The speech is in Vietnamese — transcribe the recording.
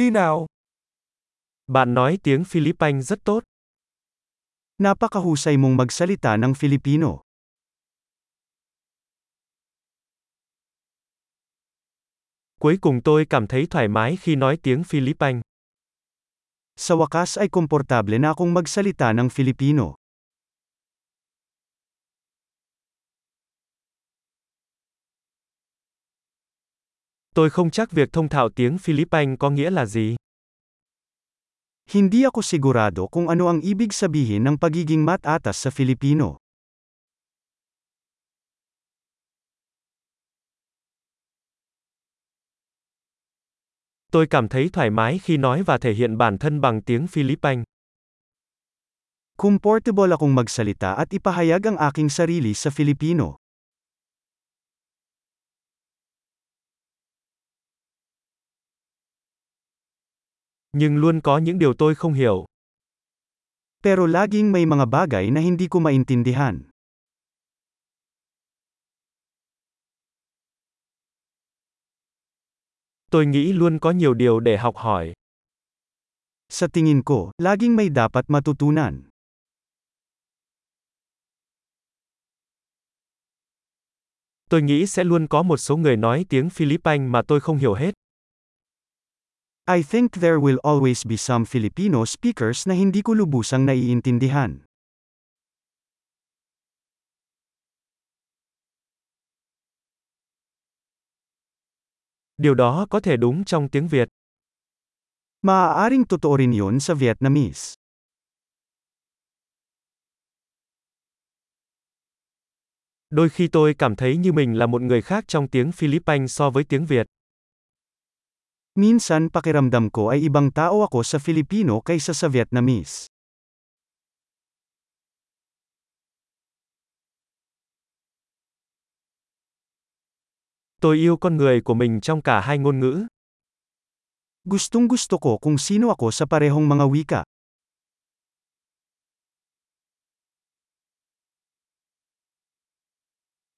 Đi nào. Bạn nói tiếng Philippines rất tốt. Napakahusay mong magsalita ng Filipino. Cuối cùng tôi cảm thấy thoải mái khi nói tiếng Philippines. Sa wakas ay komportable na akong magsalita ng Filipino. Tôi không chắc việc thông thạo tiếng Philippines có nghĩa là gì. Hindi ako sigurado kung ano ang ibig sabihin ng pagiging matatas sa Filipino. Tôi cảm thấy thoải mái khi nói và thể hiện bản thân bằng tiếng Philippines. Comfortable akong magsalita at ipahayag ang aking sarili sa Filipino. Nhưng luôn có những điều tôi không hiểu. Pero laging may mga bagay na hindi ko maintindihan. Tôi nghĩ luôn có nhiều điều để học hỏi. Sa tingin ko, laging may dapat matutunan. Tôi nghĩ sẽ luôn có một số người nói tiếng Philippines mà tôi không hiểu hết. I think there will always be some Filipino speakers na hindi ko lubusang naiintindihan. Điều đó có thể đúng trong tiếng Việt. Maaaring totoo rin yun sa Vietnamese. Đôi khi tôi cảm thấy như mình là một người khác trong tiếng Philippines so với tiếng Việt. Minsan pakiramdam ko ay ibang tao ako sa Filipino kaysa sa Vietnamese. Tôi yêu con người của mình trong cả hai ngôn ngữ. Gustong gusto ko kung sino ako sa parehong mga wika.